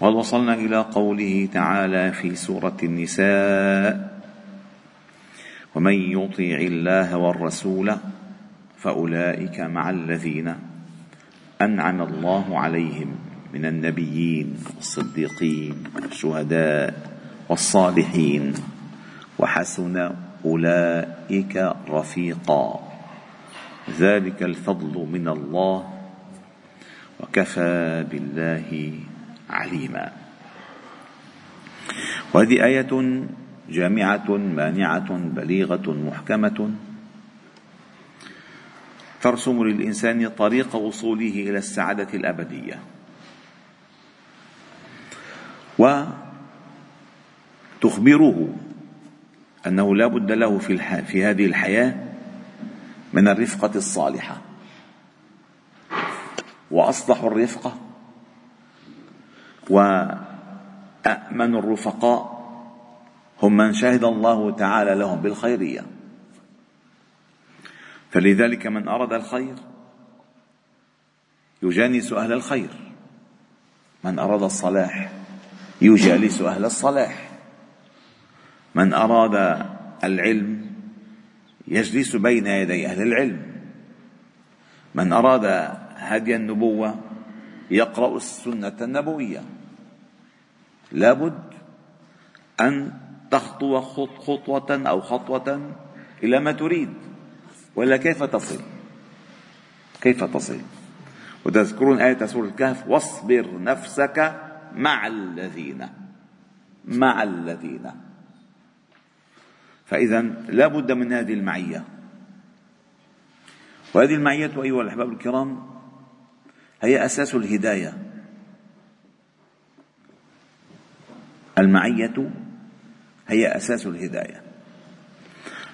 وقد وصلنا إلى قوله تعالى في سورة النساء ومن يطيع الله والرسول فأولئك مع الذين أنعم الله عليهم من النبيين والصديقين والشهداء والصالحين وحسن أولئك رفيقا. ذلك الفضل من الله وكفى بالله عليما. وهذه آية جامعة مانعة بليغة محكمة. ترسم للإنسان طريق وصوله إلى السعادة الأبدية. وتخبره أنه لا بد له في, في هذه الحياة من الرفقة الصالحة. وأصلح الرفقة وأأمن الرفقاء هم من شهد الله تعالى لهم بالخيرية. فلذلك من أراد الخير يجانس أهل الخير من أراد الصلاح يجالس أهل الصلاح من أراد العلم يجلس بين يدي أهل العلم من أراد هدي النبوة يقرأ السنة النبوية. لابد أن تخطو خطوة أو خطوة إلى ما تريد. وإلا كيف تصل؟ كيف تصل؟ وتذكرون آية سورة الكهف؟ واصبر نفسك مع الذين مع الذين. فإذا لا بد من هذه المعية. وهذه المعية أيها الأحباب الكرام هي أساس الهداية. المعية هي أساس الهداية.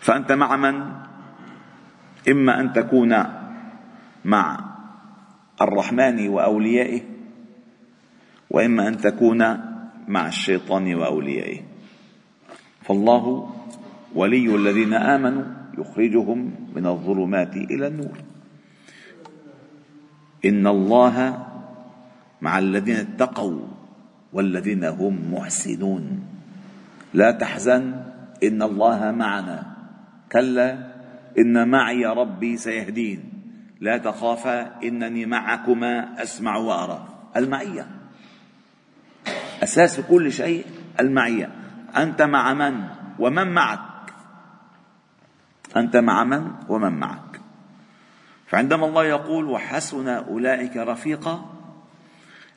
فأنت مع من؟ إما أن تكون مع الرحمن وأوليائه وإما أن تكون مع الشيطان وأوليائه. فالله ولي الذين آمنوا يخرجهم من الظلمات إلى النور. إن الله مع الذين اتقوا والذين هم محسنون. لا تحزن إن الله معنا. كلا إن معي ربي سيهدين. لا تخافا إنني معكما أسمع وأرى. المعية. أساس كل شيء المعية. أنت مع من ومن معك؟ أنت مع من ومن معك. فعندما الله يقول وحسن أولئك رفيقا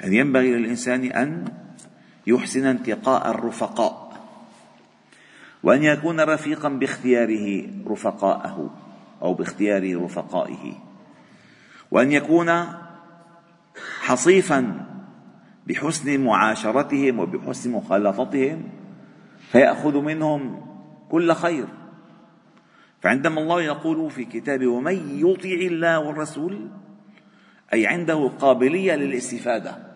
أن ينبغي للإنسان أن يحسن انتقاء الرفقاء. وأن يكون رفيقا باختياره رفقاءه أو باختيار رفقائه. وأن يكون حصيفا بحسن معاشرتهم وبحسن مخالطتهم فيأخذ منهم كل خير. فعندما الله يقول في كتابه ومن يطع الله والرسول أي عنده قابلية للاستفادة.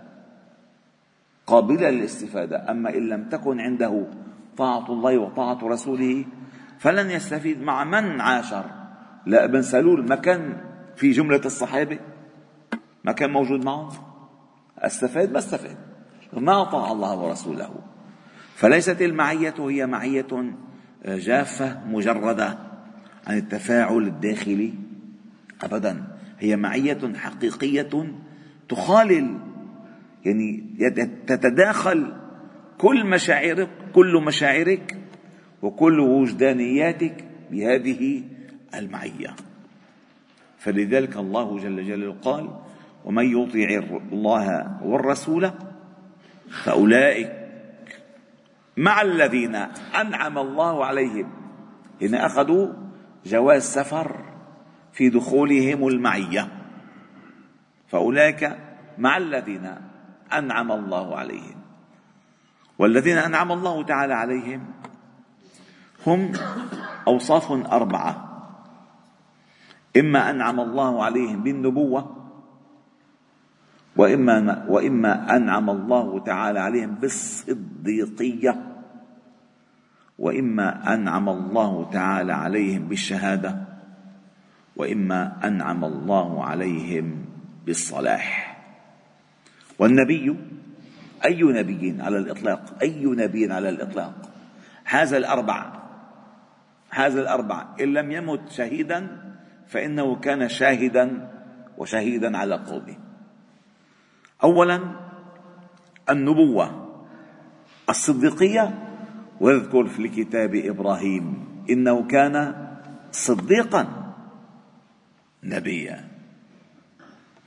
قابلة للاستفادة. أما إن لم تكن عنده طاعة الله وطاعة رسوله فلن يستفيد مع من عاشر. لا ابن سلول ما كان في جملة الصحابة؟ ما كان موجود معهم؟ أستفاد؟ ما استفاد. ما أطاع الله ورسوله. فليست المعية هي معية جافة مجردة عن التفاعل الداخلي. أبدا. هي معية حقيقية تخالل يعني تتداخل كل مشاعرك كل مشاعرك وكل وجدانياتك بهذه المعية. فلذلك الله جل جلاله قال ومن يطيع الله والرسول فأولئك مع الذين أنعم الله عليهم هنا أخذوا جواز سفر في دخولهم المعية. فأولئك مع الذين أنعم الله عليهم. والذين أنعم الله تعالى عليهم هم أوصاف أربعة. إما أنعم الله عليهم بالنبوة وإما وإما أنعم الله تعالى عليهم بالصديقية وإما أنعم الله تعالى عليهم بالشهادة وإما أنعم الله عليهم بالصلاح. والنبي أي نبي على الإطلاق؟ أي نبي على الإطلاق؟ هذا الأربع هذا الأربع إن لم يمت شهيدا فإنه كان شاهدا وشهيدا على قومه. أولا النبوة الصديقية واذكر في الكتاب إبراهيم إنه كان صديقا نبيا.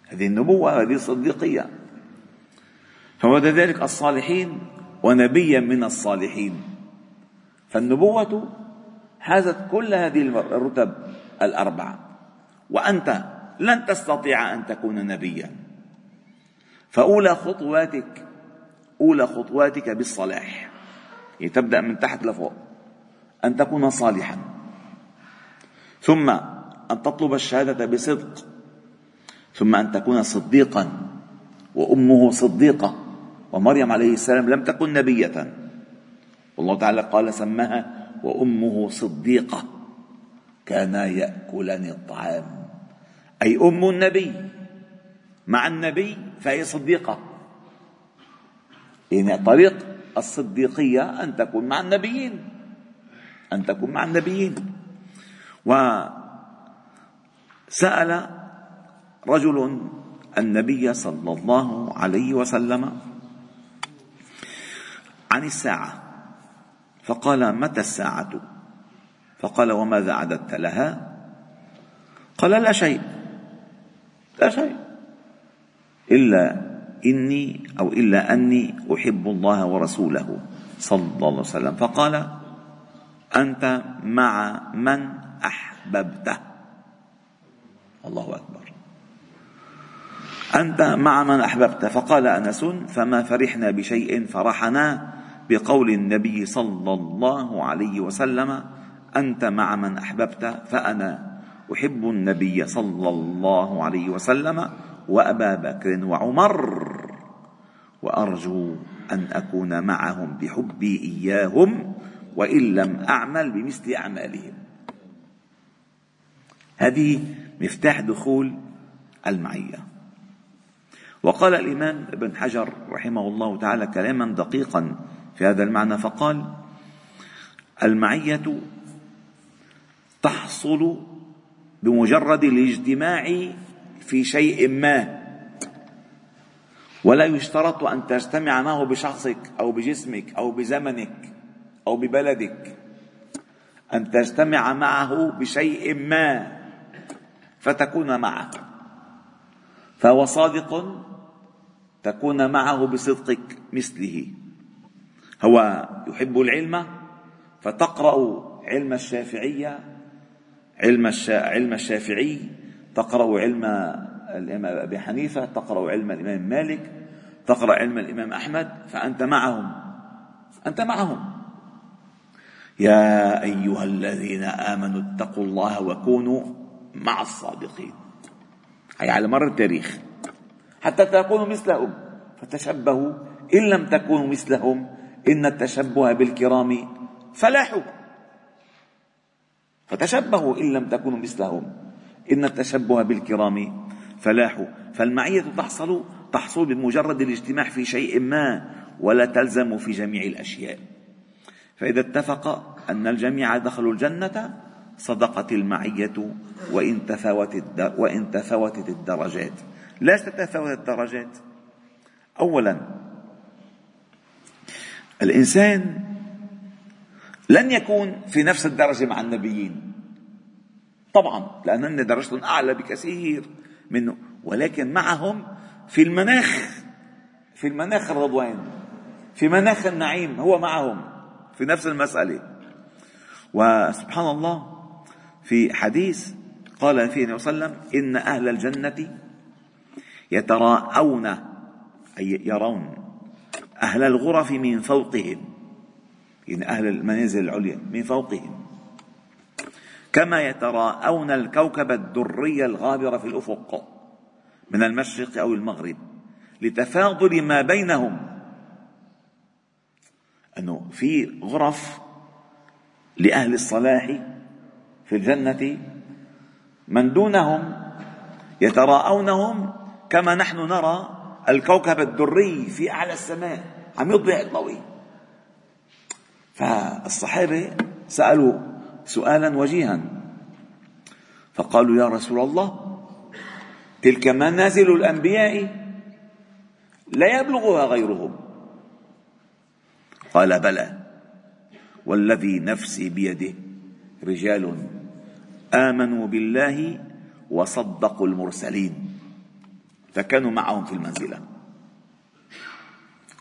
هذه النبوة هذه الصديقية فهو ذلك الصالحين ونبيا من الصالحين. فالنبوة حازت كل هذه الرتب الأربعة وأنت لن تستطيع أن تكون نبيا. فأولى خطواتك أولى خطواتك بالصلاح. يعني تبدأ من تحت لفوق أن تكون صالحا. ثم أن تطلب الشهادة بصدق. ثم أن تكون صديقا وأمه صديقة. ومريم عليه السلام لم تكن نبية. والله تعالى قال سماها وأمه صديقة. كانا يأكلان الطعام. أي أم النبي. مع النبي فهي صديقة. يعني طريق الصديقية أن تكون مع النبيين. أن تكون مع النبيين. وسأل رجل النبي صلى الله عليه وسلم عن الساعة. فقال متى الساعة؟ فقال وماذا أعددت لها؟ قال لا شيء. لا شيء. إلا إني أو إلا أني أحب الله ورسوله صلى الله عليه وسلم. فقال أنت مع من أحببته. الله أكبر. أنت مع من أحببت فقال أنس فما فرحنا بشيء فرحنا بقول النبي صلى الله عليه وسلم أنت مع من أحببت فأنا أحب النبي صلى الله عليه وسلم وأبا بكر وعمر وأرجو أن أكون معهم بحبي إياهم وإن لم أعمل بمثل أعمالهم. هذه مفتاح دخول المعية. وقال الإمام ابن حجر رحمه الله تعالى كلاما دقيقا في هذا المعنى فقال المعية تحصل بمجرد الاجتماع في شيء ما ولا يشترط أن تجتمع معه بشخصك أو بجسمك أو بزمنك أو ببلدك أن تجتمع معه بشيء ما فتكون معه فهو صادق تكون معه بصدقك مثله. هو يحب العلم فتقرأ علم الشافعية علم علم الشافعي تقرأ علم الإمام أبي حنيفة تقرأ علم الإمام مالك تقرأ علم الإمام أحمد فأنت معهم أنت معهم. يا أيها الذين آمنوا اتقوا الله وكونوا مع الصادقين. هي على مر التاريخ. حتى تكونوا مثلهم فتشبهوا. إن لم تكونوا مثلهم إن التشبه بالكرام فلاح فتشبهوا إن لم تكونوا مثلهم. إن التشبه بالكرام فلاح فالمعية تحصل تحصل بمجرد الاجتماع في شيء ما ولا تلزم في جميع الأشياء. فإذا اتفق أن الجميع دخلوا الجنة صدقت المعية وإن تفاوتت وإن تفاوتت الدرجات. لا تتفاوت الدرجات. أولا الإنسان لن يكون في نفس الدرجة مع النبيين. طبعا لأن درجتهم أعلى بكثير منه ولكن معهم في المناخ في المناخ الرضوان في مناخ النعيم هو معهم في نفس المسألة. وسبحان الله في حديث قال فيه صلى الله عليه وسلم إن أهل الجنة يتراءون أي يرون. أهل الغرف من فوقهم. يعني أهل المنازل العليا من فوقهم. كما يتراءون الكوكب الدري الغابر في الأفق من المشرق أو المغرب لتفاضل ما بينهم. أنه في غرف لأهل الصلاح في الجنة من دونهم يتراءونهم كما نحن نرى الكوكب الدري في أعلى السماء عم يضيع الضوء. فالصحابة سألوا سؤالا وجيها. فقالوا يا رسول الله تلك منازل الأنبياء لا يبلغها غيرهم. قال بلى والذي نفسي بيده رجال آمنوا بالله وصدقوا المرسلين. فكانوا معهم في المنزلة.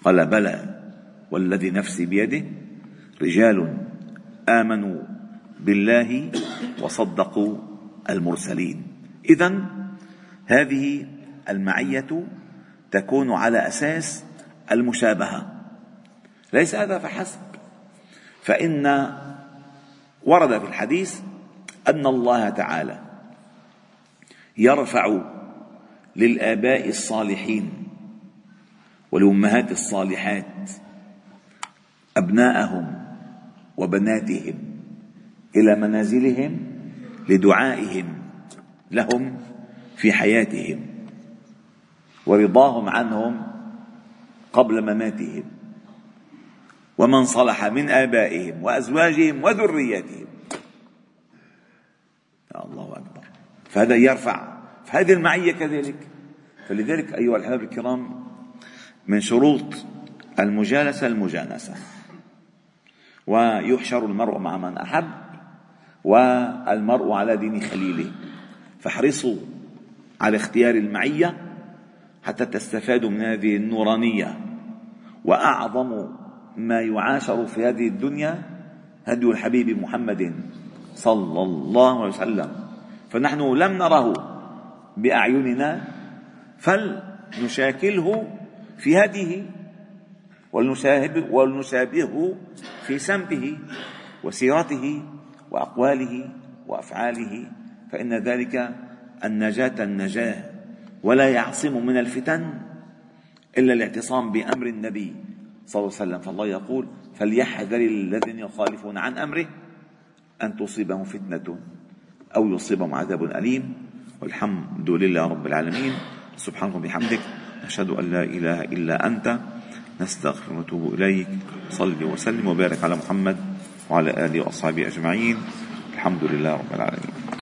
قال بلى والذي نفسي بيده رجال آمنوا بالله وصدقوا المرسلين. اذا هذه المعية تكون على أساس المشابهة. ليس هذا فحسب. فإن ورد في الحديث أن الله تعالى يرفع للآباء الصالحين والأمهات الصالحات أبناءهم وبناتهم إلى منازلهم لدعائهم لهم في حياتهم ورضاهم عنهم قبل مماتهم ومن صلح من آبائهم وأزواجهم وذرياتهم. يا الله أكبر. فهذا يرفع فهذه المعية كذلك. فلذلك أيها الأحباب الكرام من شروط المجالسة المجانسة. ويحشر المرء مع من أحب والمرء على دين خليله. فاحرصوا على اختيار المعية حتى تستفادوا من هذه النورانية. وأعظم ما يعاشر في هذه الدنيا هدي الحبيب محمد صلى الله عليه وسلم. فنحن لم نره بأعيننا فلنشاكله في هديه ولنشابهه في سمته وسيرته وأقواله وأفعاله فإن ذلك النجاة النجاة ولا يعصم من الفتن إلا الاعتصام بأمر النبي صلى الله عليه وسلم. فالله يقول فليحذر الذين يخالفون عن أمره أن تصيبهم فتنة أو يصيبهم عذاب أليم. والحمد لله رب العالمين. سبحانك وبحمدك نشهد أن لا إله إلا أنت نستغفر ونتوب إليك. صل وسلم وبارك على محمد وعلى آله وأصحابه أجمعين. الحمد لله رب العالمين.